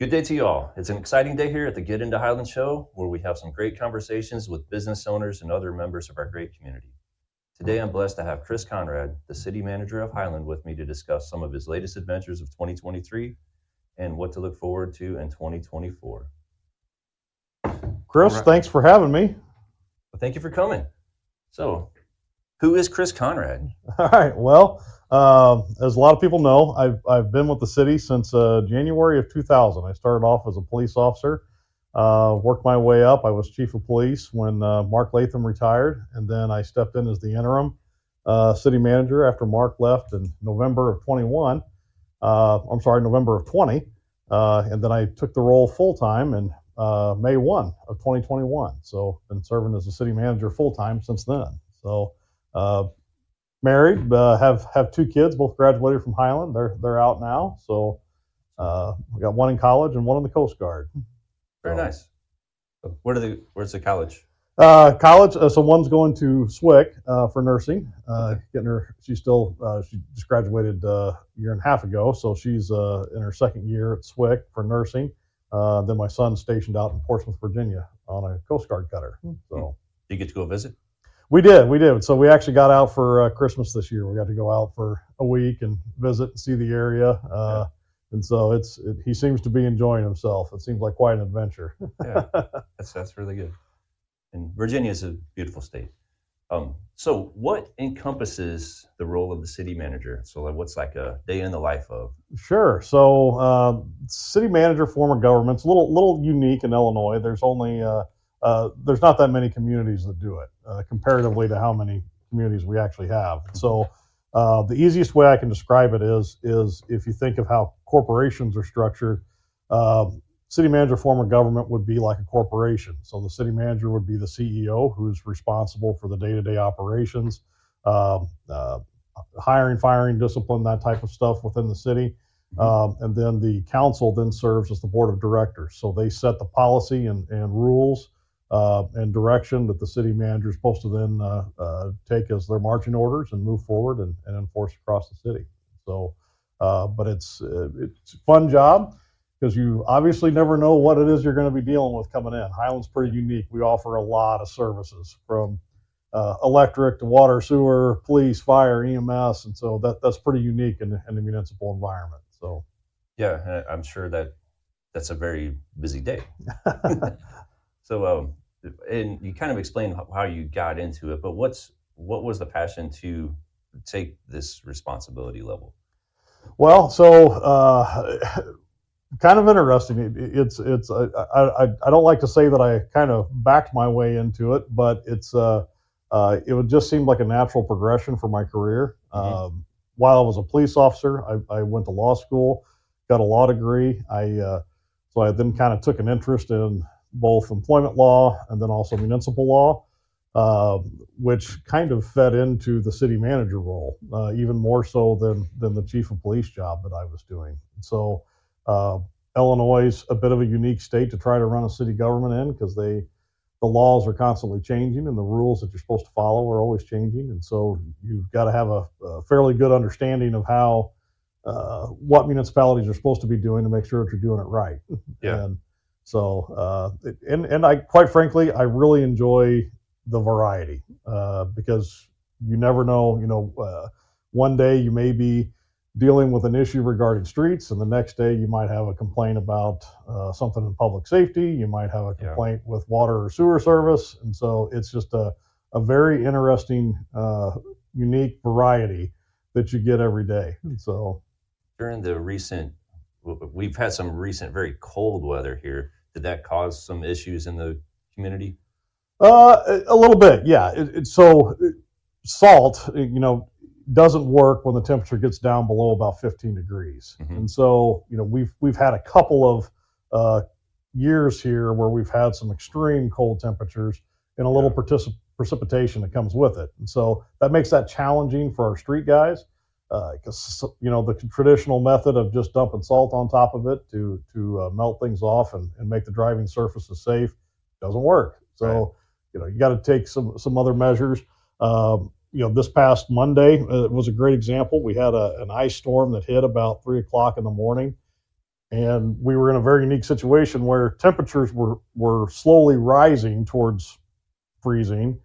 Good day to you all. It's an exciting day here at the Get Into Highland Show where we have some great conversations with business owners and other members of our great community. Today I'm blessed to have Chris Conrad, the city manager of Highland, with me to discuss some of his latest adventures of 2023 and what to look forward to in 2024. Chris, All right. thanks for having me. Well, thank you for coming. So, who is Chris Conrad? All right. Well, um, as a lot of people know, I've, I've been with the city since uh, January of 2000. I started off as a police officer, uh, worked my way up. I was chief of police when uh, Mark Latham retired, and then I stepped in as the interim uh, city manager after Mark left in November of 21. Uh, I'm sorry, November of 20. Uh, and then I took the role full time in uh, May 1 of 2021. So, been serving as a city manager full time since then. So, uh, married, uh, have have two kids, both graduated from Highland. They're they're out now. So, uh, we got one in college and one in the Coast Guard. Very So- nice. Where do the where's the college? Uh, college. Uh, so one's going to SWIC uh, for nursing. Uh, getting her. She's still. Uh, she just graduated uh, a year and a half ago, so she's uh, in her second year at SWIC for nursing. Uh, then my son's stationed out in Portsmouth, Virginia, on a Coast Guard cutter. So Do you get to go visit? We did. We did. So we actually got out for uh, Christmas this year. We got to go out for a week and visit and see the area. Uh, And so it's. It, he seems to be enjoying himself. It seems like quite an adventure. Yeah, that's that's really good. And Virginia is a beautiful state. Um, so, what encompasses the role of the city manager? So, like, what's like a day in the life of? Sure. So, uh, city manager form of government's a little little unique in Illinois. There's only uh, there's not that many communities that do it uh, comparatively to how many communities we actually have. So, uh, the easiest way I can describe it is is if you think of how corporations are structured. Um, city manager form of government would be like a corporation. So the city manager would be the CEO who's responsible for the day-to-day operations, um, uh, hiring, firing, discipline, that type of stuff within the city. Um, and then the council then serves as the board of directors. So they set the policy and, and rules uh, and direction that the city manager is supposed to then uh, uh, take as their marching orders and move forward and, and enforce across the city. So, uh, but it's uh, it's a fun job because you obviously never know what it is you're going to be dealing with coming in. Highland's pretty unique. We offer a lot of services from uh, electric to water, sewer, police, fire, EMS, and so that that's pretty unique in, in the municipal environment. So. Yeah, I'm sure that that's a very busy day. So, um, and you kind of explained how- you got into it, but what's what was the passion to take this responsibility level? Well, so uh, kind of interesting. It's it's I, I I don't like to say that I kind of backed my way into it, but it's uh, uh, it would just seem like a natural progression for my career. Mhm. Um, while I was a police officer, I, I went to law school, got a law degree. I uh, so I then kind of took an interest in both employment law and then also municipal law. Uh, which kind of fed into the city manager role, uh, even more so than than the chief of police job that I was doing. So uh, Illinois is a bit of a unique state to try to run a city government in because they the laws are constantly changing and the rules that you're supposed to follow are always changing, and so you've got to have a, a fairly good understanding of how uh, what municipalities are supposed to be doing to make sure that you're doing it right. Yeah. And so, uh, and and I quite frankly, I really enjoy the variety uh, because you never know. You know, uh, one day you may be dealing with an issue regarding streets, and the next day you might have a complaint about uh, something in public safety. You might have a Yeah. complaint with water or sewer service, and so it's just a a very interesting, uh, unique variety that you get every day. So. During the recent, we've had some recent very cold weather here. Did that cause some issues in the community? Uh, a little bit, yeah. It, it, so salt, you know, doesn't work when the temperature gets down below about 15 degrees. Mhm. And so, you know, we've we've had a couple of uh, years here where we've had some extreme cold temperatures and a little Yeah. particip- precipitation that comes with it. And so that makes that challenging for our street guys because you know the traditional method of just dumping salt on top of it to to uh, melt things off and, and make the driving surfaces safe doesn't work. So Right. you know you got to take some some other measures. Um, you know, this past Monday uh, was a great example. We had a, an ice storm that hit about three o'clock in the morning. and we were in a very unique situation where temperatures were were slowly rising towards freezing,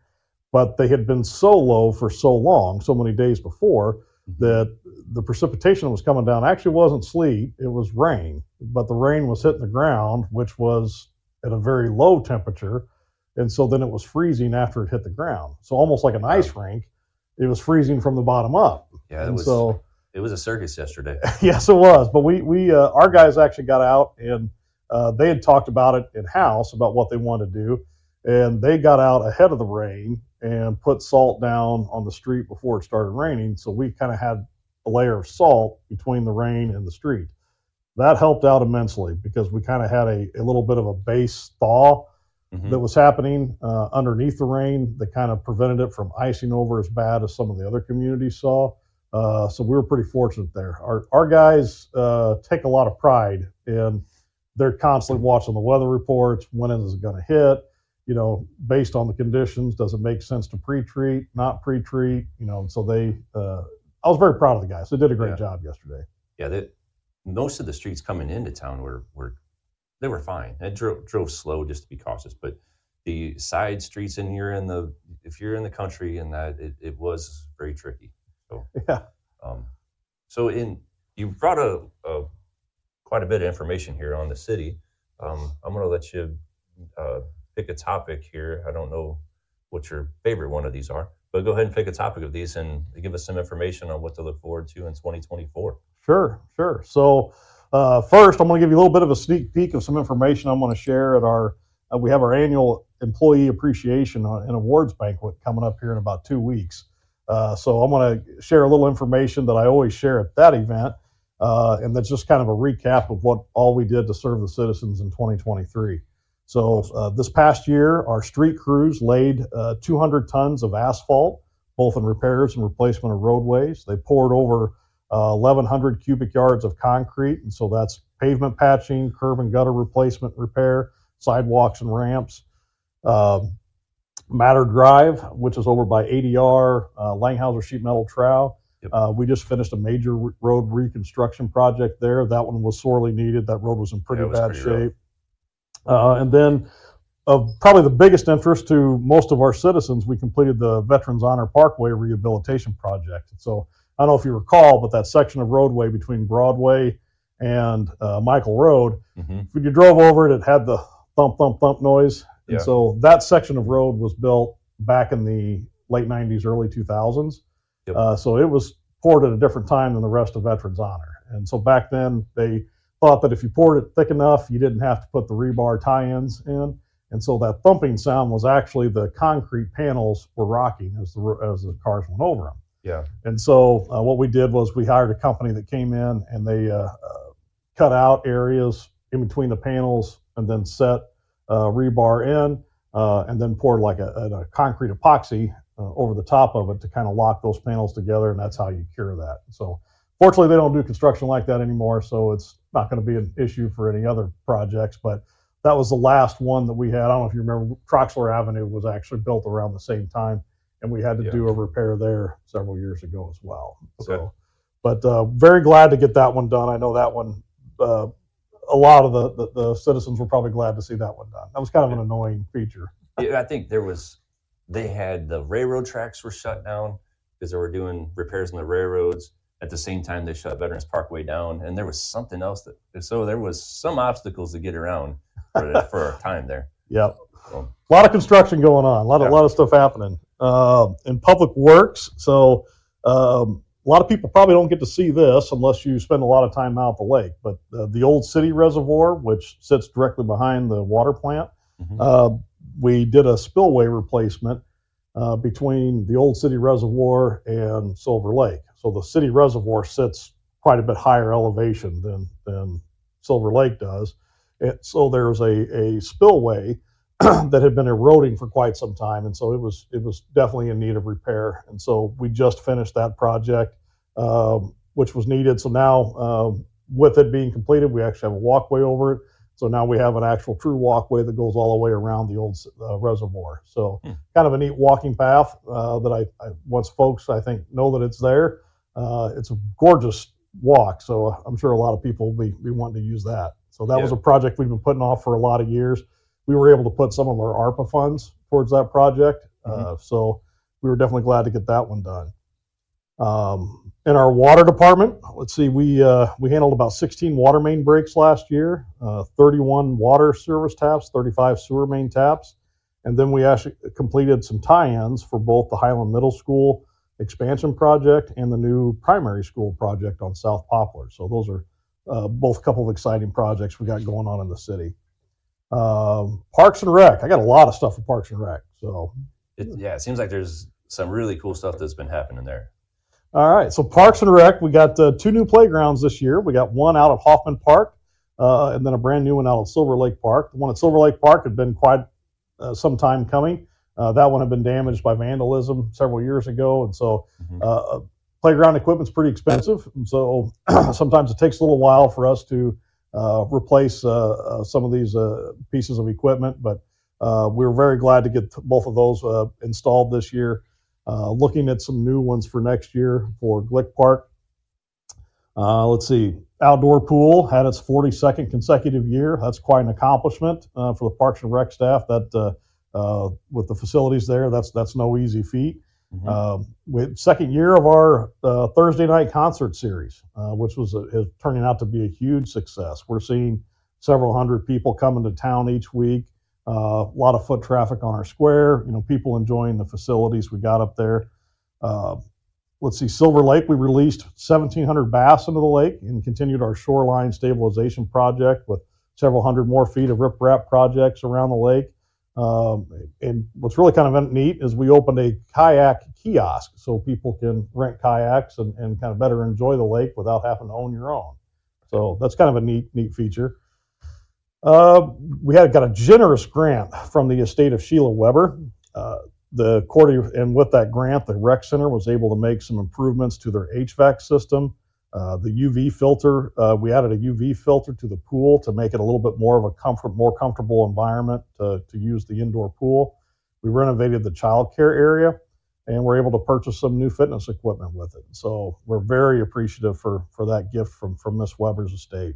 but they had been so low for so long, so many days before, that the precipitation that was coming down actually wasn't sleet, it was rain. But the rain was hitting the ground, which was at a very low temperature. And so then it was freezing after it hit the ground. So almost like an ice rink, it was freezing from the bottom up. Yeah, it and was. so it was a circus yesterday. yes, it was. But we we uh, our guys actually got out and uh, they had talked about it in house about what they wanted to do, and they got out ahead of the rain and put salt down on the street before it started raining. So we kind of had a layer of salt between the rain and the street. That helped out immensely because we kind of had a, a little bit of a base thaw Mhm. that was happening uh, underneath the rain that kind of prevented it from icing over as bad as some of the other communities saw. Uh, so we were pretty fortunate there. Our, our guys uh, take a lot of pride in they're constantly watching the weather reports. When is it going to hit? You know, based on the conditions, does it make sense to pre-treat, not pre-treat? You know, so they. Uh, I was very proud of the guys. They did a great Yeah. job yesterday. Yeah, they, most of the streets coming into town were were they were fine. I drove drove slow just to be cautious, but the side streets and you're in the if you're in the country and that it, it was very tricky. So Yeah. um, so in you brought a, a quite a bit of information here on the city. Um, I'm going to let you uh, pick a topic here. I don't know what your favorite one of these are, but go ahead and pick a topic of these and give us some information on what to look forward to in 2024. Sure, sure. So uh, first, I'm going to give you a little bit of a sneak peek of some information I'm going to share at our. Uh, we have our annual employee appreciation uh, and awards banquet coming up here in about two weeks. Uh, so I'm going to share a little information that I always share at that event, uh, and that's just kind of a recap of what all we did to serve the citizens in 2023. So uh, this past year, our street crews laid uh, 200 tons of asphalt, both in repairs and replacement of roadways. They poured over uh, 1,100 cubic yards of concrete, and so that's pavement patching, curb and gutter replacement repair, sidewalks and ramps. Um, Matter Drive, which is over by ADR, uh, Langhauser Sheet Metal Trowel. Yep. Uh, we just finished a major road reconstruction project there. That one was sorely needed. That road was in pretty Yeah, bad pretty rough. Uh, and then, of probably the biggest interest to most of our citizens, we completed the Veterans Honor Parkway rehabilitation project. So I don't know if you recall, but that section of roadway between Broadway and uh, Michael Road, hmm when you drove over it, it had the thump, thump, thump noise. And Yeah. so that section of road was built back in the late 90s, early 2000s. Yep. Uh, so it was poured at a different time than the rest of Veterans Honor. And so back then, they thought that if you poured it thick enough, you didn't have to put the rebar tie ins in. And so that thumping sound was actually the concrete panels were rocking as the, as the cars went over them. Yeah. And so uh, what we did was we hired a company that came in and they uh, uh, cut out areas in between the panels and then set uh, rebar in uh, and then poured like a, a, a concrete epoxy uh, over the top of it to kind of lock those panels together. And that's how you cure that. So fortunately, they don't do construction like that anymore. So it's not going to be an issue for any other projects. But that was the last one that we had. I don't know if you remember, Troxler Avenue was actually built around the same time and we had to Yeah. do a repair there several years ago as well. Okay. So, but uh, very glad to get that one done. I know that one. Uh, a lot of the, the, the citizens were probably glad to see that one done. That was kind of an annoying feature. Yeah, I think there was, they had the railroad tracks were shut down because they were doing repairs on the railroads. At the same time, they shut Veterans Parkway down, and there was something else that. So there was some obstacles to get around for, for our time there. Yep. So, A lot of construction going on. A lot of, Yeah. lot of stuff happening uh, in public works. So um, a lot of people probably don't get to see this unless you spend a lot of time out at the lake. But uh, the old city reservoir, which sits directly behind the water plant, mhm. uh, we did a spillway replacement uh, between the old city reservoir and Silver Lake. So the city reservoir sits quite a bit higher elevation than, than Silver Lake does. And so there's a, a spillway that had been eroding for quite some time, and so it was it was definitely in need of repair. And so we just finished that project, um, which was needed. So now, um, with it being completed, we actually have a walkway over it. So now we have an actual true walkway that goes all the way around the old uh, reservoir. So Hmm. kind of a neat walking path uh, that I, I once folks I think know that it's there. Uh, it's a gorgeous walk. So I'm sure a lot of people will be, be wanting to use that. So that was a project we've been putting off for a lot of years. We were able to put some of our ARPA funds towards that project. Uh, so we were definitely glad to get that one done. Um, in our water department, let's see, we uh, we handled about 16 water main breaks last year, uh, 31 water service taps, 35 sewer main taps, and then we actually completed some tie-ins for both the Highland Middle School expansion project and the new primary school project on South Poplar. So those are uh, both a couple of exciting projects we got going on in the city. Um, Parks and Rec, I got a lot of stuff for Parks and Rec. So It, yeah, it seems like there's some really cool stuff that's been happening there. All right, so Parks and Rec, we got uh, two new playgrounds this year. We got one out at Hoffman Park, uh, and then a brand new one out at Silver Lake Park. The one at Silver Lake Park had been quite uh, some time coming. Uh, that one had been damaged by vandalism several years ago, and so Mhm. uh, playground equipment's pretty expensive. And so sometimes it takes a little while for us to uh, replace uh, uh, some of these uh, pieces of equipment, but uh, we were very glad to get both of those uh, installed this year. Uh, looking at some new ones for next year for Glik Park. Uh, let's see, outdoor pool had its 42nd consecutive year. That's quite an accomplishment uh, for the Parks and Rec staff. That uh, with the facilities there, that's that's no easy feat. Mhm. Um, with second year of our uh, Thursday night concert series, uh, which was a, is turning out to be a huge success. We're seeing several hundred people coming to town each week. Uh, a lot of foot traffic on our square. You know, people enjoying the facilities we got up there. Uh, let's see, Silver Lake. We released 1,700 bass into the lake and continued our shoreline stabilization project with several hundred more feet of riprap projects around the lake. Um, and what's really kind of neat is we opened a kayak kiosk so people can rent kayaks and, and kind of better enjoy the lake without having to own your own. So that's kind of a neat, neat feature. Uh, we had got a generous grant from the estate of Sheila Weber. Uh, the court, and with that grant, the rec center was able to make some improvements to their HVAC system. Uh, the UV filter, uh, we added a UV filter to the pool to make it a little bit more of a comfort, more comfortable environment to, to use the indoor pool. We renovated the child care area and we're able to purchase some new fitness equipment with it. So we're very appreciative for, for that gift from, from Miss Weber's estate.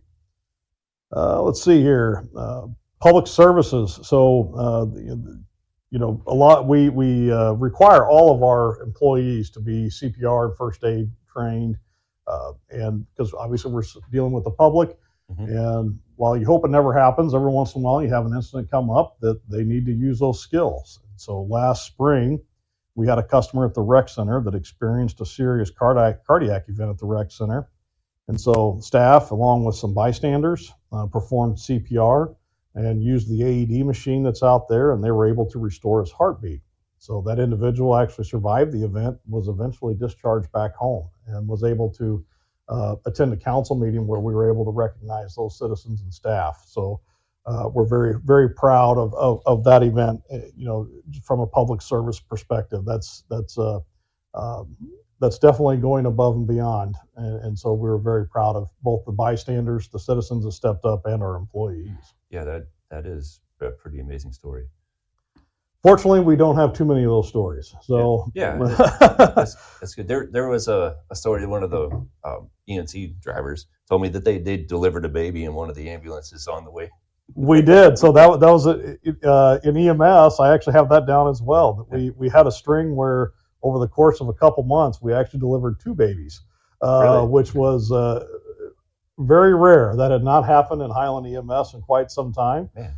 Uh, let's see here, uh, public services. So, uh, you know, a lot, we, we require all of our employees to be CPR and first aid trained. Uh, and because obviously we're dealing with the public, Mhm. and while you hope it never happens, every once in a while you have an incident come up that they need to use those skills. So last spring, we had a customer at the rec center that experienced a serious cardiac cardiac event at the rec center, and so staff, along with some bystanders, uh, performed CPR and used the AED machine that's out there, and they were able to restore his heartbeat. So that individual actually survived the event, was eventually discharged back home, and was able to uh, attend a council meeting where we were able to recognize those citizens and staff. So uh, we're very, very proud of, of, of that event. uh, You know, from a public service perspective, that's that's uh, um, that's definitely going above and beyond. And, and so we're very proud of both the bystanders, the citizens that stepped up, and our employees. Yeah, that that is a pretty amazing story. Fortunately, we don't have too many of those stories. So Yeah, That's, that's good. There, there was a, a story. One of the um, EMT drivers told me that they they delivered a baby in one of the ambulances on the way. We did. So that that was a, uh, in EMS. I actually have that down as well. That we we had a string where over the course of a couple months we actually delivered two babies, uh, Really? which was uh, very rare. That had not happened in Highland EMS in quite some time. Man.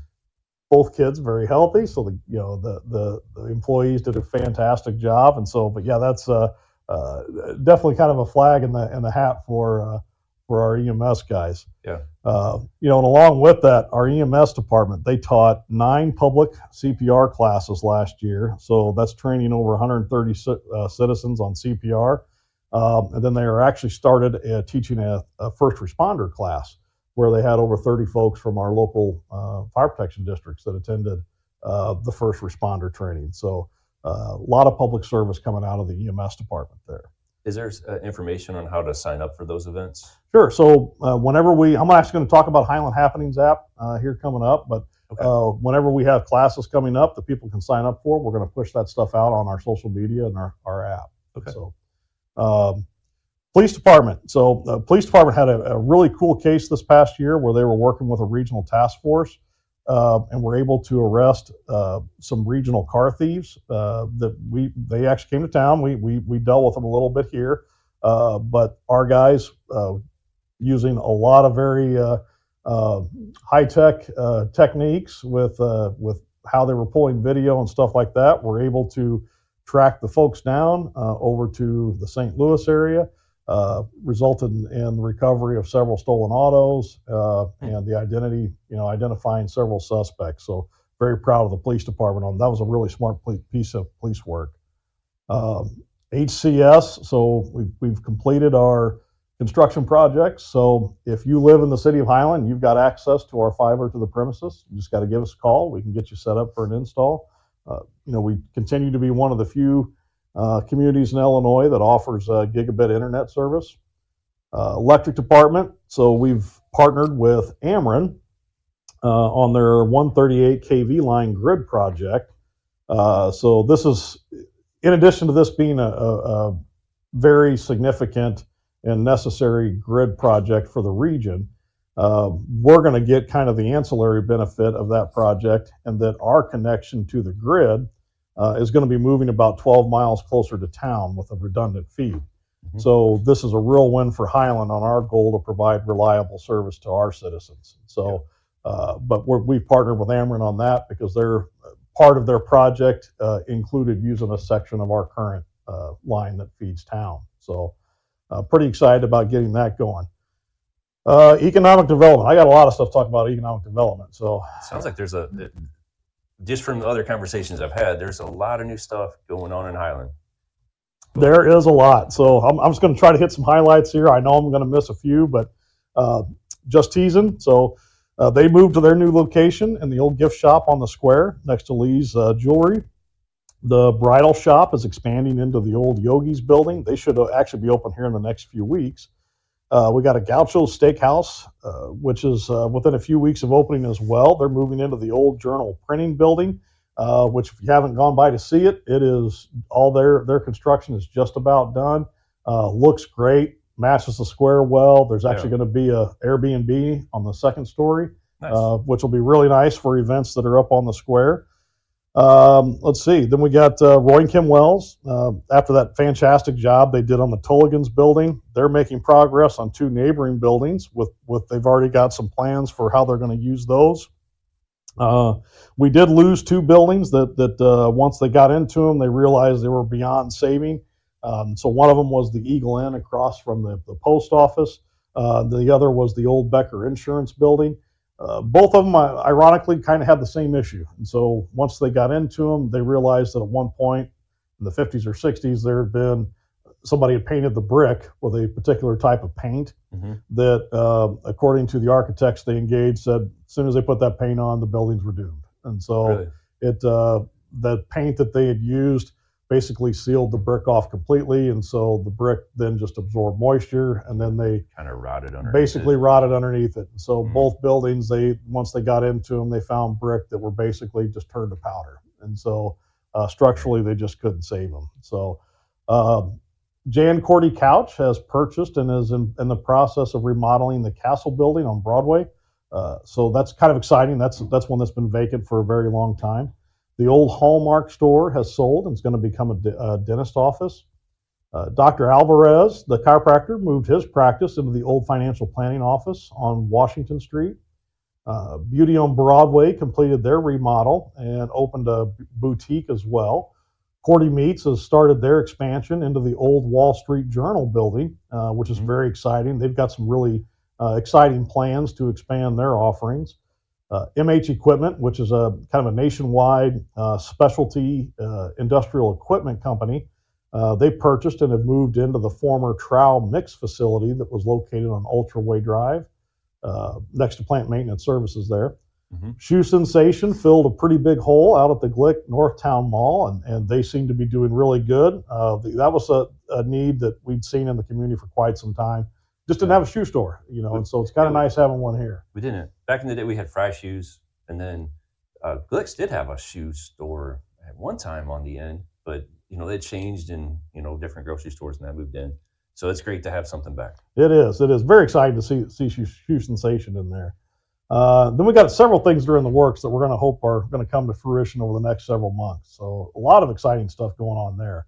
Both kids very healthy, so the you know the the, the employees did a fantastic job, and so but yeah, that's uh, uh, definitely kind of a flag in the in the hat for uh, for our EMS guys. Yeah. Uh, you know, and along with that, our EMS department, they taught nine public CPR classes last year. So that's training over 130 ci- uh, citizens on CPR. Um, and then they are actually started uh, teaching a, a first responder class where they had over 30 folks from our local uh, fire protection districts that attended uh, the first responder training. So uh, a lot of public service coming out of the EMS department there. Is there uh, information on how to sign up for those events? Sure. So uh, whenever we, I'm actually going to talk about Highland Happenings app uh, here coming up, but Okay. uh, whenever we have classes coming up that people can sign up for, we're going to push that stuff out on our social media and our, our app. Okay. So, um, Police department. So the police department had a, a really cool case this past year where they were working with a regional task force uh, and were able to arrest uh, some regional car thieves. Uh, that we they actually came to town. We we we dealt with them a little bit here, uh, but our guys uh, using a lot of very uh, high tech techniques with with how they were pulling video and stuff like that, were able to track the folks down over to the St. Louis area uh, resulted in, in, the recovery of several stolen autos uh, and the identity, you know, identifying several suspects. So very proud of the police department on that. Was a really smart piece of police work. Um, HCS. So we've, we've completed our construction projects. So if you live in the city of Highland, you've got access to our fiber to the premises. You just got to give us a call. We can get you set up for an install. Uh, you know, we continue to be one of the few uh, communities in Illinois that offers uh, gigabit internet service. Uh, electric department, so we've partnered with Ameren uh, on their 138 kV line grid project. Uh, so this is, in addition to this being a, a, a very significant and necessary grid project for the region, uh, we're going to get kind of the ancillary benefit of that project and that our connection to the grid uh, is going to be moving about 12 miles closer to town with a redundant feed. Mm-hmm. So this is a real win for Highland on our goal to provide reliable service to our citizens. So, yeah. uh, but we have partnered with Ameren on that because they're part of their project uh, included using a section of our current uh, line that feeds town. So, uh, pretty excited about getting that going. Uh, economic development. I got a lot of stuff to talk about economic development. So sounds like there's a just from the other conversations I've had, there's a lot of new stuff going on in Highland. There is a lot. So I'm, I'm just going to try to hit some highlights here. I know I'm going to miss a few, but uh, just teasing. So uh, they moved to their new location in the old gift shop on the square next to Lee's uh, Jewelry. The bridal shop is expanding into the old Yogi's building. They should actually be open here in the next few weeks. Uh, we got a Gaucho Steakhouse, uh, which is uh, within a few weeks of opening as well. They're moving into the old Journal Printing Building, uh, which if you haven't gone by to see it, it is all their their construction is just about done. Uh, looks great, matches the square well. There's actually yeah. going to be a Airbnb on the second story, nice. Uh, which will be really nice for events that are up on the square. Um, let's see. Then we got uh, Roy and Kim Wells. Uh, after that fantastic job they did on the Tulligans building, they're making progress on two neighboring buildings. With with they've already got some plans for how they're going to use those. Uh, we did lose two buildings that that uh, once they got into them, they realized they were beyond saving. Um, so one of them was the Eagle Inn across from the, the post office. Uh, the other was the old Becker Insurance Building. Uh, both of them, uh, ironically, kind of had the same issue. And so once they got into them, they realized that at one point in the 50s or 60s, there had been somebody had painted the brick with a particular type of paint mm-hmm. that, uh, according to the architects they engaged, said as soon as they put that paint on, the buildings were doomed. And so really? it uh, the paint that they had used basically sealed the brick off completely, and so the brick then just absorbed moisture, and then they kind of rotted underneath. Basically, it. rotted underneath it. So mm-hmm. both buildings, they once they got into them, they found brick that were basically just turned to powder, and so uh, structurally they just couldn't save them. So. Um, Jan Korte Couch has purchased and is in, in, the process of remodeling the Castle Building on Broadway. Uh, so that's kind of exciting. That's that's one that's been vacant for a very long time. The old Hallmark store has sold and is going to become a, a dentist office. Uh, Dr. Alvarez, the chiropractor, moved his practice into the old financial planning office on Washington Street. Uh, Beauty on Broadway completed their remodel and opened a boutique as well. Korte Meats has started their expansion into the old Wall Street Journal building, uh, which is mm-hmm. very exciting. They've got some really uh, exciting plans to expand their offerings. Uh, MH Equipment, which is a kind of a nationwide uh, specialty uh, industrial equipment company, uh, they purchased and have moved into the former Trow Mix facility that was located on Ultra Way Drive, uh, next to plant maintenance services there. Mm-hmm. Shoe Sensation filled a pretty big hole out at the Glik Northtown Mall, and, and they seem to be doing really good. Uh, the, that was a, a need that we'd seen in the community for quite some time just didn't have a shoe store, you know, and so it's kind of nice having one here. We didn't. Back in the day, we had Fry Shoes, and then uh, Glik's did have a shoe store at one time on the end, but you know they changed in you know different grocery stores and that moved in. So it's great to have something back. It is. It is very exciting to see see Shoe, Shoe Sensation in there. Uh, then we got several things that are in the works that we're going to hope are going to come to fruition over the next several months. So a lot of exciting stuff going on there.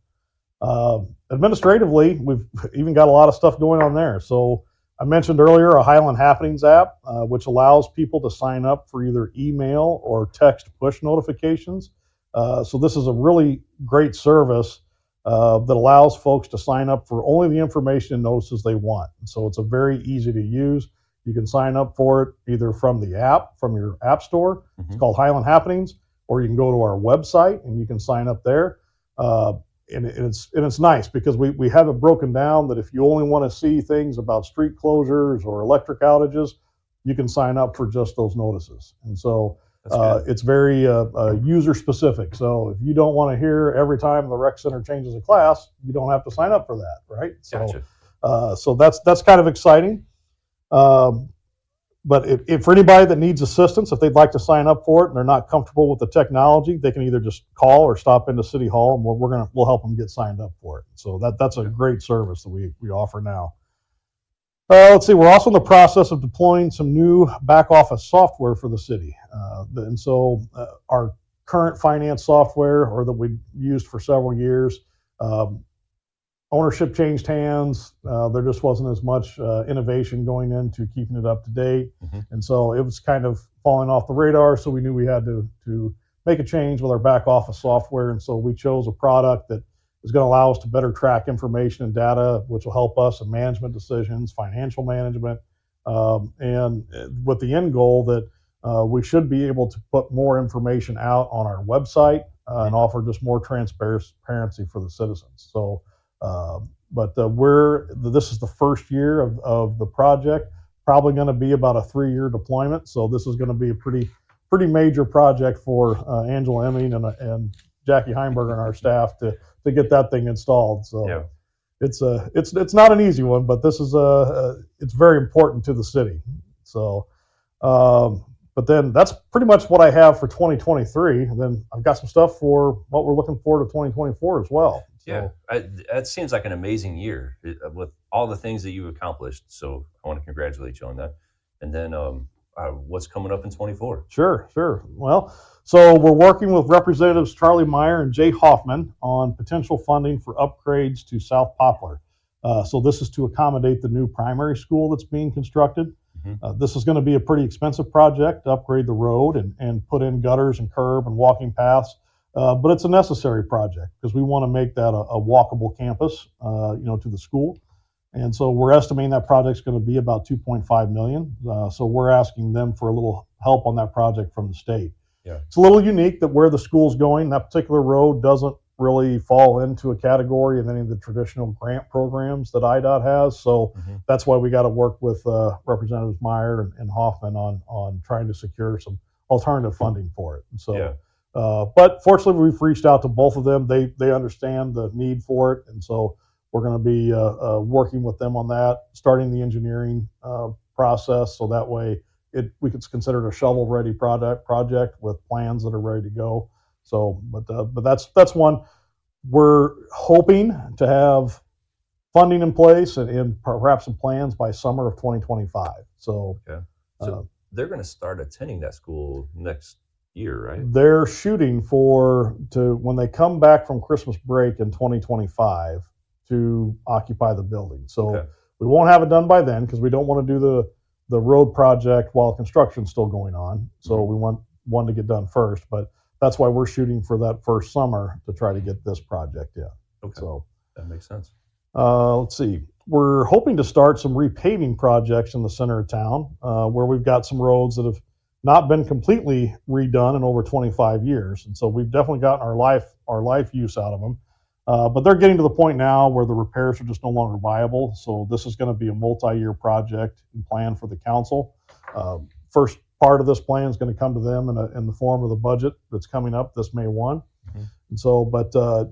Uh, administratively, we've even got a lot of stuff going on there. So I mentioned earlier a Highland Happenings app, uh, which allows people to sign up for either email or text push notifications. Uh, so this is a really great service uh, that allows folks to sign up for only the information and notices they want. So it's a very easy to use. You can sign up for it either from the app, from your app store. It's Mhm. called Highland Happenings, or you can go to our website and you can sign up there. And it's and it's nice because we, we have it broken down that if you only want to see things about street closures or electric outages, you can sign up for just those notices. And so uh, it's very uh, uh, user specific. So if you don't want to hear every time the rec center changes a class, you don't have to sign up for that, right? So Gotcha. uh, so that's that's kind of exciting. Um, but if, if for anybody that needs assistance, if they'd like to sign up for it and they're not comfortable with the technology, they can either just call or stop into City Hall, and we're, we're gonna we'll help them get signed up for it. So that that's a great service that we we offer now. Uh, let's see. We're also in the process of deploying some new back office software for the city, uh, and so uh, our current finance software, or that we used for several years, um, ownership changed hands. Uh, there just wasn't as much uh, innovation going into keeping it up to date, Mhm. and so it was kind of falling off the radar. So we knew we had to to make a change with our back office software, and so we chose a product that is going to allow us to better track information and data, which will help us in management decisions, financial management, um, and uh, with the end goal that uh, we should be able to put more information out on our website uh, and offer just more transparency for the citizens. So, but uh, we're this is the first year of, of the project. Probably going to be about a three-year deployment. So this is going to be a pretty pretty major project for uh, Angela Emming and, and Jackie Heimberger and our staff to to get that thing installed. So Yeah. it's a it's it's not an easy one, but this is a, a it's very important to the city. So, um, but then that's pretty much what I have for 2023. And then I've got some stuff for what we're looking forward to 2024 as well. So, Yeah, I, that seems like an amazing year uh, with all the things that you've accomplished. So I want to congratulate you on that. And then um, uh, what's coming up in 24? Sure, sure. Well, so we're working with Representatives Charlie Meier and Jay Hoffman on potential funding for upgrades to South Poplar. Uh, so this is to accommodate the new primary school that's being constructed. Mhm. Uh, this is going to be a pretty expensive project to upgrade the road and, and put in gutters and curb and walking paths. Uh, but it's a necessary project because we want to make that a, a walkable campus, uh, you know, to the school. And so we're estimating that project's going to be about 2.5 million. Uh, so we're asking them for a little help on that project from the state. Yeah. It's a little unique that where the school's going, that particular road doesn't really fall into a category of any of the traditional grant programs that IDOT has. So Mhm. that's why we got to work with uh, Representatives Meier and, and Hoffman on on trying to secure some alternative funding for it. And so. Yeah. Uh, but fortunately, we've reached out to both of them. They they understand the need for it, and so we're going to be uh, uh, working with them on that, starting the engineering uh, process, so that way it we could consider it a shovel ready product project with plans that are ready to go. So, but uh, but that's that's one we're hoping to have funding in place and, and perhaps some plans by summer of 2025. So. Okay. uh, they're going to start attending that school next year, right? They're shooting for to when they come back from Christmas break in 2025 to occupy the building. So Okay. we won't have it done by then because we don't want to do the the road project while construction's still going on. So Mhm. we want one to get done first, but that's why we're shooting for that first summer to try to get this project in. Okay. So That makes sense. uh, let's see. We're hoping to start some repaving projects in the center of town, uh, where we've got some roads that have not been completely redone in over 25 years, and so we've definitely gotten our life our life use out of them. Uh, but they're getting to the point now where the repairs are just no longer viable. So this is going to be a multi-year project and plan for the council. Uh, first part of this plan is going to come to them in, a, in the form of the budget that's coming up this May one. Mhm. And so, but uh,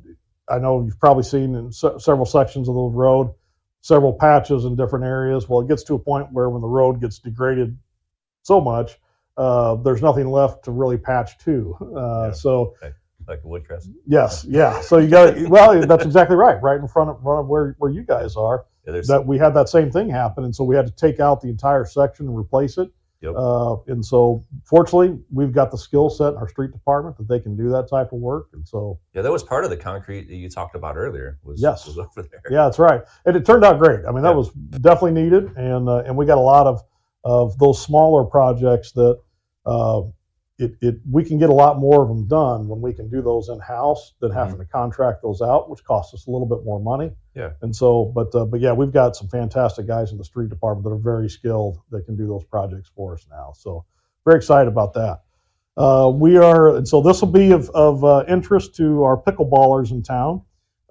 I know you've probably seen in se- several sections of the road, several patches in different areas. Well, it gets to a point where when the road gets degraded so much, uh, there's nothing left to really patch to. Uh, Yeah. So, Like woodcrest. yes, yeah. So you got well, that's exactly right. Right in front of, front of where where you guys are. Yeah, that we had that same thing happen, and so we had to take out the entire section and replace it. Yep. Uh, and so, fortunately, we've got the skill set in our street department that they can do that type of work. And so, yeah, that was part of the concrete that you talked about earlier. Was Yes. was over there. yeah, that's right, and it turned out great. I mean, that Yeah. was definitely needed, and uh, and we got a lot of of those smaller projects that uh, it, it we can get a lot more of them done when we can do those in house than having to contract those out, which costs us a little bit more money. Yeah. And so, but uh, but yeah, we've got some fantastic guys in the street department that are very skilled that can do those projects for us now. So very excited about that. Uh, we are, and so this will be of, of uh, interest to our pickleballers in town.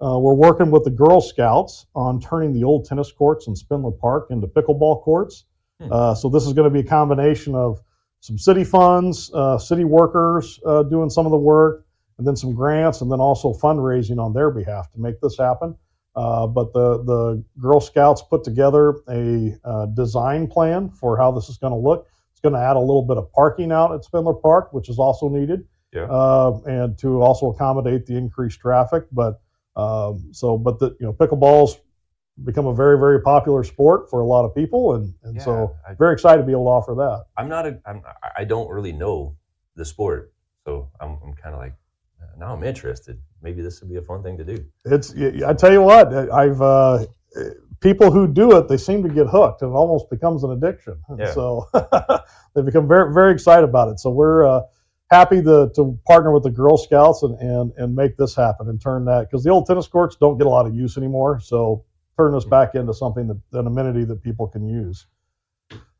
Uh, we're working with the Girl Scouts on turning the old tennis courts in Spindler Park into pickleball courts. Hmm. Uh, so this is going to be a combination of some city funds, uh, city workers uh, doing some of the work, and then some grants, and then also fundraising on their behalf to make this happen. Uh, but the the Girl Scouts put together a uh, design plan for how this is going to look. It's going to add a little bit of parking out at Spindler Park, which is also needed, Yeah. uh, and to also accommodate the increased traffic. But um, so, but the you know pickleball's become a very very popular sport for a lot of people, and and so I- very excited to be able to offer that. I'm not a. I'm, I don't really know the sport, so I'm, I'm kind of like now I'm interested. Maybe this would be a fun thing to do. It's I tell you what, I've uh, people who do it, they seem to get hooked, and it almost becomes an addiction. Yeah. So they become very very excited about it. So we're uh, happy to, to partner with the Girl Scouts and and and make this happen and turn that because the old tennis courts don't get a lot of use anymore. So turn this back into something that an amenity that people can use.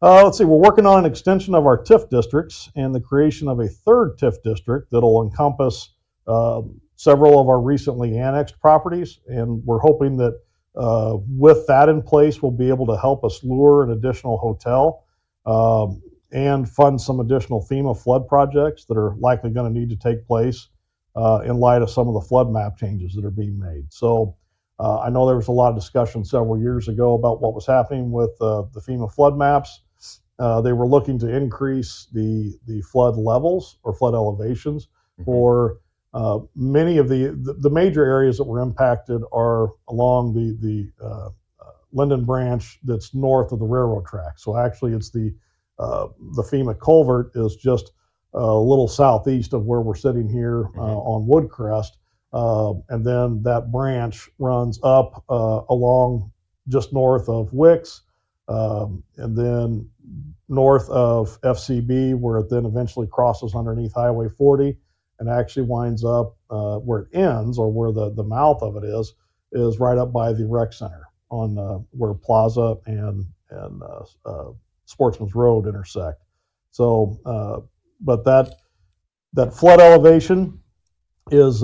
Uh, let's see, we're working on an extension of our TIF districts and the creation of a third TIF district that'll encompass several of our recently annexed properties, and we're hoping that uh, with that in place, we'll be able to help us lure an additional hotel um, and fund some additional FEMA flood projects that are likely going to need to take place uh, in light of some of the flood map changes that are being made. So uh, I know there was a lot of discussion several years ago about what was happening with uh, the FEMA flood maps. Uh, they were looking to increase the the flood levels or flood elevations Mhm. for uh, many of the, the the major areas that were impacted are along the the uh, uh, Linden Branch that's north of the railroad track. So actually, it's the uh, the FEMA culvert is just a little southeast of where we're sitting here uh, Mhm. on Woodcrest, uh, and then that branch runs up uh, along just north of Wicks, um, and then north of FCB, where it then eventually crosses underneath Highway 40 and actually winds up uh, where it ends or where the, the mouth of it is, is right up by the rec center on uh, where Plaza and, and uh, uh, Sportsman's Road intersect. So, uh, but that, that flood elevation is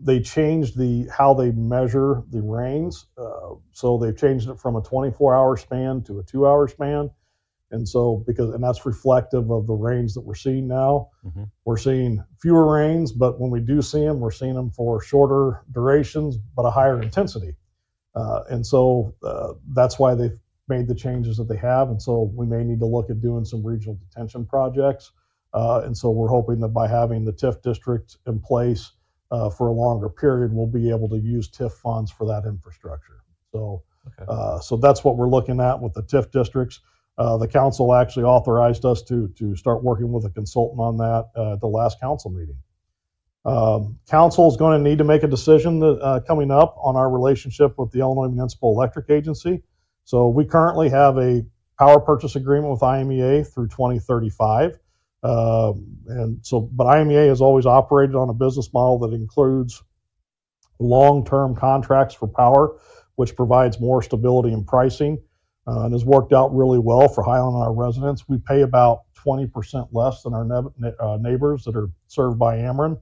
they changed the how they measure the rains. So they've changed it from a 24 hour span to a two hour span. And so because and that's reflective of the rains that we're seeing now. Mhm. We're seeing fewer rains, but when we do see them, we're seeing them for shorter durations but a higher intensity. Uh, and so uh, that's why they've made the changes that they have. And so we may need to look at doing some regional detention projects. Uh, and so we're hoping that by having the TIF district in place uh, for a longer period, we'll be able to use TIF funds for that infrastructure. So, Okay. uh, so that's what we're looking at with the TIF districts. Uh, the council actually authorized us to to start working with a consultant on that uh, at the last council meeting. Um, council is going to need to make a decision that, uh, coming up on our relationship with the Illinois Municipal Electric Agency. So we currently have a power purchase agreement with IMEA through 2035. Um, and so, but IMEA has always operated on a business model that includes long-term contracts for power, which provides more stability in pricing uh, and has worked out really well for Highland and our residents. We pay about 20% less than our ne- uh, neighbors that are served by Ameren,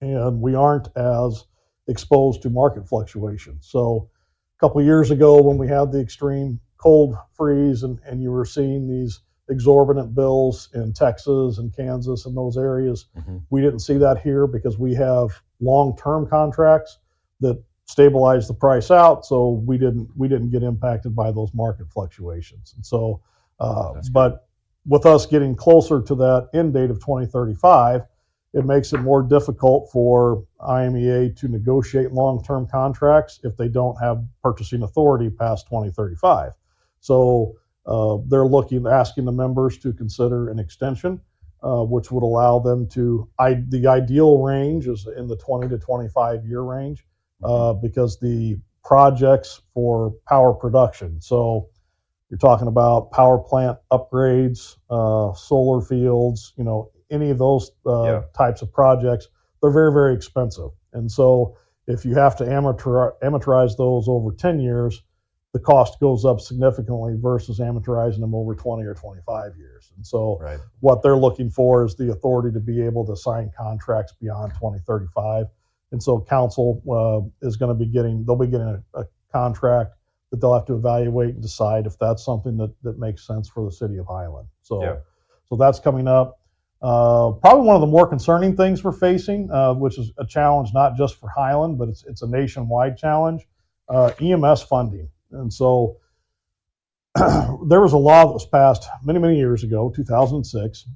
and we aren't as exposed to market fluctuations. So, a couple years ago, when we had the extreme cold freeze and, and you were seeing these exorbitant bills in Texas and Kansas and those areas, Mhm. we didn't see that here because we have long-term contracts that stabilize the price out, so we didn't we didn't get impacted by those market fluctuations. And so, uh, but with us getting closer to that end date of 2035, it makes it more difficult for IMEA to negotiate long-term contracts if they don't have purchasing authority past 2035. So uh, they're looking, asking the members to consider an extension, uh, which would allow them to. I, the ideal range is in the 20 to 25 year range uh, because the projects for power production. So you're talking about power plant upgrades, uh, solar fields, you know, any of those uh, Yeah. types of projects, they're very, very expensive. And so if you have to amateur, amortize those over 10 years, the cost goes up significantly versus amortizing them over 20 or 25 years. And so Right. what they're looking for is the authority to be able to sign contracts beyond 2035. And so council uh, is going to be getting, they'll be getting a, a contract that they'll have to evaluate and decide if that's something that, that makes sense for the city of Highland. So, Yeah. so that's coming up. Uh, probably one of the more concerning things we're facing, uh, which is a challenge not just for Highland, but it's, it's a nationwide challenge, uh, EMS funding. And so there was a law that was passed many, many years ago, 2006,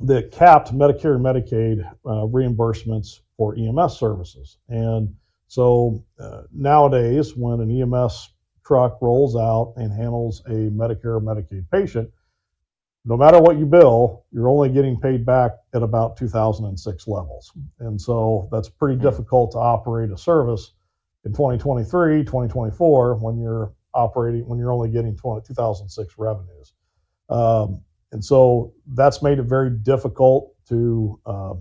that capped Medicare and Medicaid uh, reimbursements for EMS services. And so uh, nowadays, when an EMS truck rolls out and handles a Medicare or Medicaid patient, no matter what you bill, you're only getting paid back at about 2006 levels. And so that's pretty Hmm. difficult to operate a service in 2023, 2024 when you're operating, when you're only getting 20, 2006 revenues. Um, and so that's made it very difficult to uh,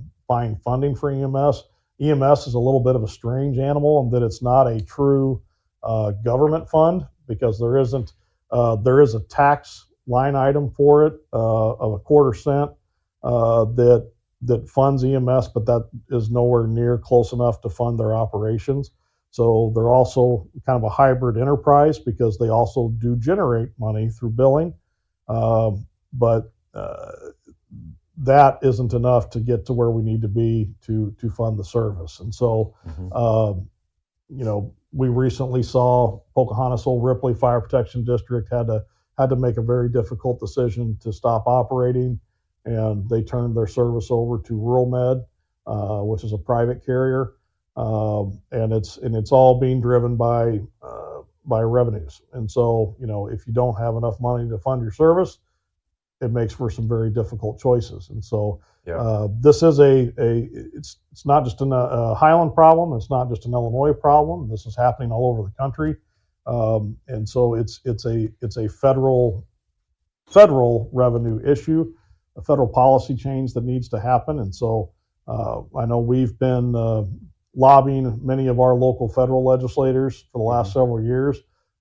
funding for EMS. EMS is a little bit of a strange animal in that it's not a true uh, government fund because there isn't uh, there is a tax line item for it uh, of a quarter cent uh, that that funds EMS, but that is nowhere near close enough to fund their operations. So they're also kind of a hybrid enterprise because they also do generate money through billing, um, but uh, that isn't enough to get to where we need to be to to fund the service. And so Mhm. um, you know, we recently saw Pocahontas Old Ripley Fire Protection District had to had to make a very difficult decision to stop operating, and they turned their service over to Rural Med, uh, which is a private carrier, um, and it's and it's all being driven by uh, by revenues. And so, you know, if you don't have enough money to fund your service, it makes for some very difficult choices. And so, Yeah. uh, this is a, a it's it's not just an, a Highland problem. It's not just an Illinois problem. This is happening all over the country, um, and so it's it's a it's a federal federal revenue issue, a federal policy change that needs to happen. And so uh, I know we've been uh, lobbying many of our local federal legislators for the last several years,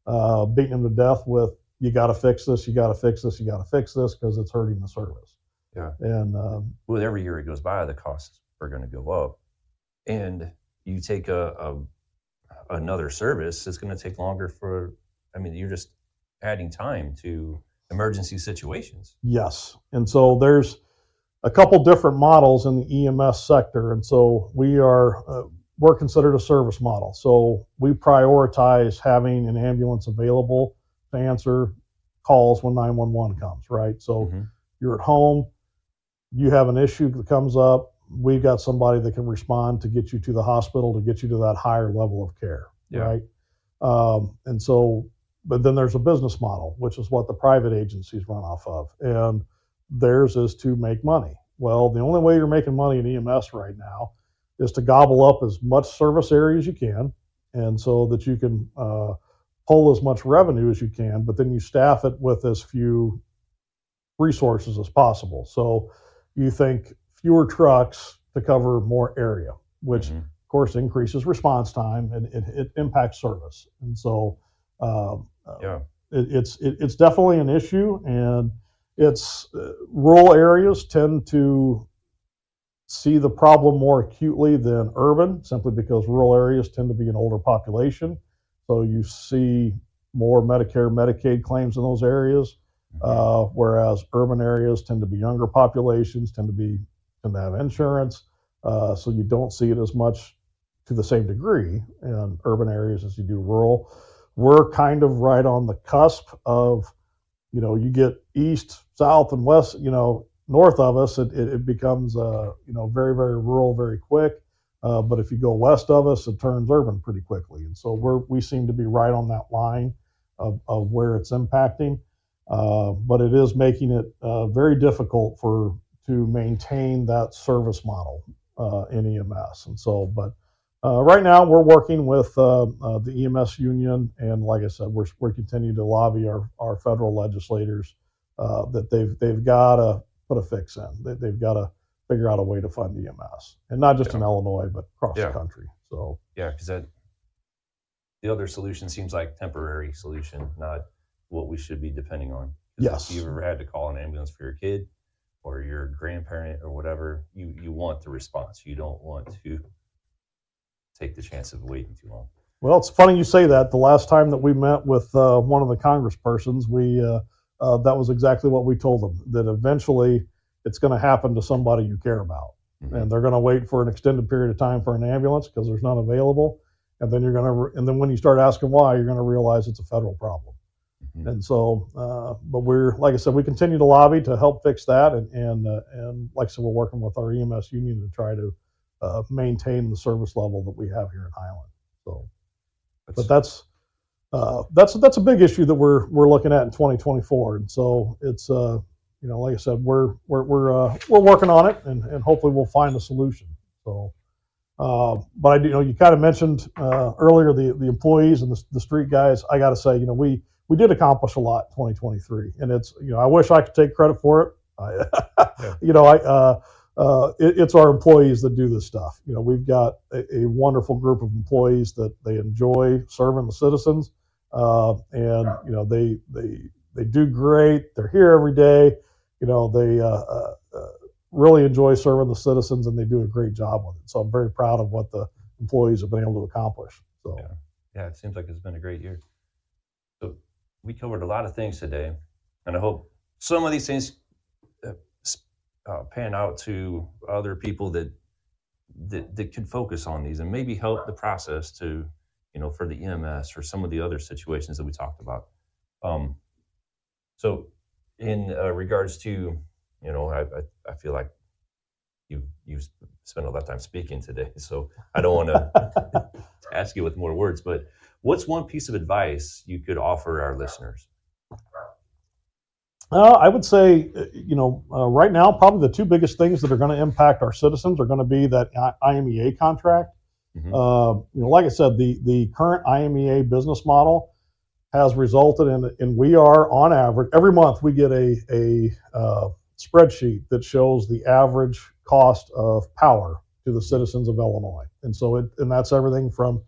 uh, beating them to death with you got to fix this, you got to fix this, you got to fix this because it's hurting the service. Yeah. And um, Well, every year it goes by, the costs are going to go up, and you take a, a another service, it's going to take longer for. I mean, you're just adding time to emergency situations. Yes. And so there's a couple different models in the EMS sector. And so we are, uh, we're considered a service model. So we prioritize having an ambulance available to answer calls when 911 comes, right? So Mhm. you're at home, you have an issue that comes up, we've got somebody that can respond to get you to the hospital to get you to that higher level of care, Yeah. right? Um, and so, but then there's a business model, which is what the private agencies run off of, and theirs is to make money. Well, the only way you're making money in EMS right now is to gobble up as much service area as you can, and so that you can uh, pull as much revenue as you can, but then you staff it with as few resources as possible. So you think fewer trucks to cover more area, which Mhm. of course increases response time and it, it impacts service. And so um, uh, Yeah. it, it's it, it's definitely an issue, and it's uh, rural areas tend to see the problem more acutely than urban, simply because rural areas tend to be an older population. So you see more Medicare, Medicaid claims in those areas, uh, whereas urban areas tend to be younger populations, tend to be tend to have insurance. Uh, so you don't see it as much to the same degree in urban areas as you do rural. We're kind of right on the cusp of, you know, you get east, south, and west, you know, north of us, it, it, it becomes uh, you know very very rural very quick. Uh, but if you go west of us, it turns urban pretty quickly. And so we're we seem to be right on that line of, of where it's impacting. Uh, but it is making it uh, very difficult for to maintain that service model uh, in EMS. And so, but uh, right now we're working with the EMS union, and like I said, we're we're continuing to lobby our, our federal legislators that they've they've got to put a fix in. They, they've got to figure out a way to fund EMS, and not just in Illinois, but across Yeah. the country. So Yeah, because that the other solution seems like temporary solution, not what we should be depending on. 'Cause Yes. If you ever had to call an ambulance for your kid or your grandparent or whatever, you you want the response. You don't want to take the chance of waiting too long. Well, it's funny you say that. The last time that we met with uh, one of the congresspersons, we uh, uh, that was exactly what we told them. That eventually it's going to happen to somebody you care about, Mhm. and they're going to wait for an extended period of time for an ambulance because there's none available. And then you're going to, and then when you start asking why, you're going to realize it's a federal problem. Mhm. And so, uh, but we're like I said, we continue to lobby to help fix that, and and uh, and like I said, we're working with our EMS union to try to uh, maintain the service level that we have here in Highland. So but that's uh, that's that's a big issue that we're we're looking at in 2024, and so it's uh, you know like I said we're we're we're uh, we're working on it, and, and hopefully we'll find a solution. So, uh, but I do you know you kind of mentioned uh, earlier the the employees and the, the street guys. I got to say you know we we did accomplish a lot in 2023, and it's you know I wish I could take credit for it. I, Yeah. you know I. Uh, uh, it, it's our employees that do this stuff. You know, we've got a, a wonderful group of employees that they enjoy serving the citizens, uh, and you know they they they do great. They're here every day. You know, they uh, uh, uh, really enjoy serving the citizens, and they do a great job with it. So I'm very proud of what the employees have been able to accomplish. So Yeah. Yeah, it seems like it's been a great year. So we covered a lot of things today, and I hope some of these things uh, uh, pan out to other people that, that that could focus on these and maybe help the process to, you know, for the EMS or some of the other situations that we talked about. Um, so, in uh, regards to, you know, I, I, I feel like you you spent a lot of time speaking today, so I don't want to ask you with more words, but what's one piece of advice you could offer our listeners? Uh, I would say, uh, you know, uh, right now, probably the two biggest things that are going to impact our citizens are going to be that I- IMEA contract. Mhm. Uh, you know, like I said, the the current IMEA business model has resulted in, in we are on average every month we get a a uh, spreadsheet that shows the average cost of power to the citizens of Illinois, and so it and that's everything from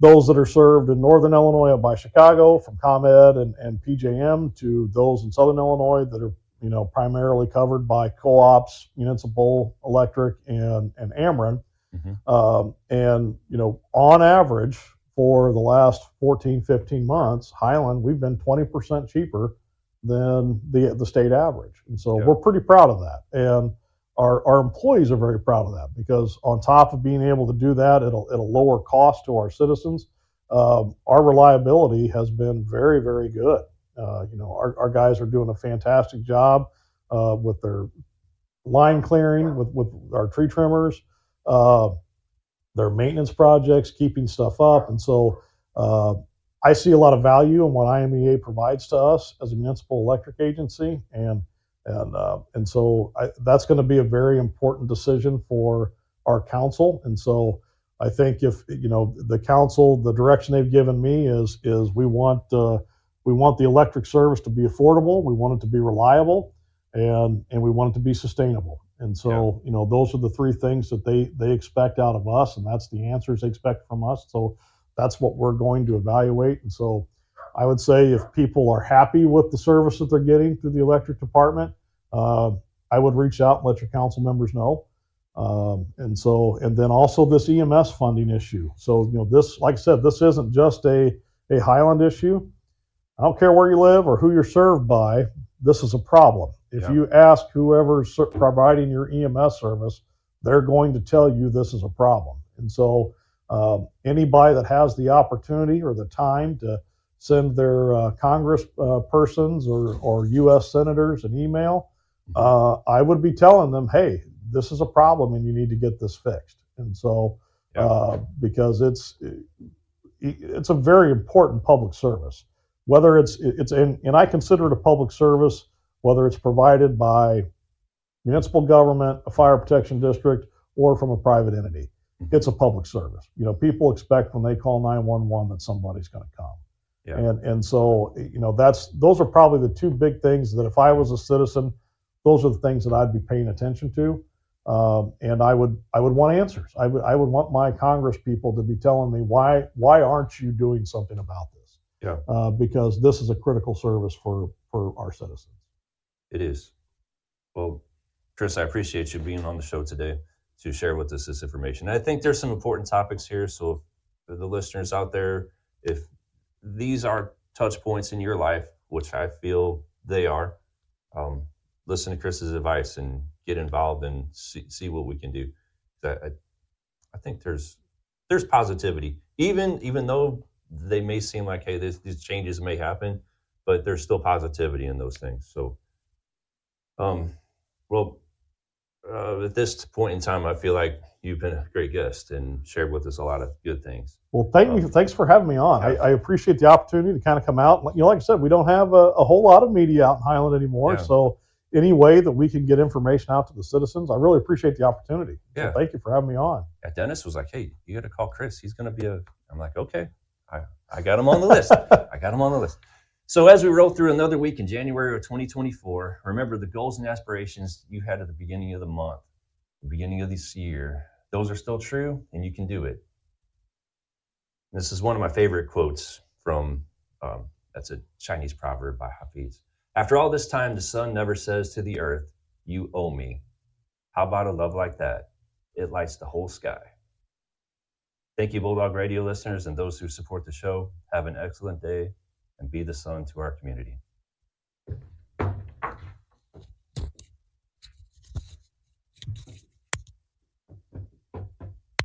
those that are served in northern Illinois by Chicago, from ComEd and, and PJM, to those in southern Illinois that are you know primarily covered by co-ops, municipal electric, and and Ameren. Mhm. Um, and you know, on average, for the last 14, 15 months, Highland we've been 20% cheaper than the the state average, and so Yeah. we're pretty proud of that. And our, our employees are very proud of that because on top of being able to do that at a, at a lower cost to our citizens, um, our reliability has been very, very good. Uh, you know, our, our guys are doing a fantastic job uh, with their line clearing, with, with our tree trimmers, uh, their maintenance projects, keeping stuff up. And so uh, I see a lot of value in what IMEA provides to us as a municipal electric agency. And and uh, and so I, that's going to be a very important decision for our council. And so I think if you know the council, the direction they've given me is is we want uh, we want the electric service to be affordable, we want it to be reliable, and and we want it to be sustainable. And so you know those are the three things that they they expect out of us, and that's the answers they expect from us. So that's what we're going to evaluate. And so I would say if people are happy with the service that they're getting through the electric department, uh, I would reach out and let your council members know. Um, and so, and then also this EMS funding issue. So, you know, this, like I said, this isn't just a, a Highland issue. I don't care where you live or who you're served by. This is a problem. If Yeah. you ask whoever's providing your EMS service, they're going to tell you this is a problem. And so, um, anybody that has the opportunity or the time to send their uh, Congress uh, persons or, or U.S. senators an email uh, I would be telling them, hey, this is a problem and you need to get this fixed. And so, Yeah. uh, because it's it's a very important public service, whether it's it's and, and I consider it a public service, whether it's provided by municipal government, a fire protection district, or from a private entity. Mhm. It's a public service. You know, people expect when they call 911 that somebody's going to come. Yeah. And and so you know that's those are probably the two big things that if I was a citizen, those are the things that I'd be paying attention to. Um, and I would I would want answers. I would I would want my Congress people to be telling me why why aren't you doing something about this? Yeah. Uh, because this is a critical service for for our citizens. It is. Well, Chris, I appreciate you being on the show today to share with us this information. I think there's some important topics here. So, for the listeners out there, if these are touch points in your life, which I feel they are, um, listen to Chris's advice and get involved and see, see what we can do. I, I, I think there's there's positivity, even even though they may seem like, hey, this, these changes may happen, but there's still positivity in those things. So, um, well, uh, at this point in time, I feel like you've been a great guest and shared with us a lot of good things. Well, thank you. Um, Thanks for having me on. I. I appreciate the opportunity to kind of come out. You know, like I said, we don't have a, a whole lot of media out in Highland anymore. Yeah. So, any way that we can get information out to the citizens, I really appreciate the opportunity. So Yeah. thank you for having me on. Yeah, Dennis was like, "Hey, you got to call Chris. He's going to be a." I'm like, "Okay, I, I got him on the list. I got him on the list." So as we roll through another week in January of 2024, remember the goals and aspirations you had at the beginning of the month, the beginning of this year. Those are still true, and you can do it. This is one of my favorite quotes from. Um, that's a Chinese proverb by Hafiz. After all this time, the sun never says to the earth, "You owe me." How about a love like that? It lights the whole sky. Thank you, Bulldog Radio listeners and those who support the show. Have an excellent day and be the sun to our community.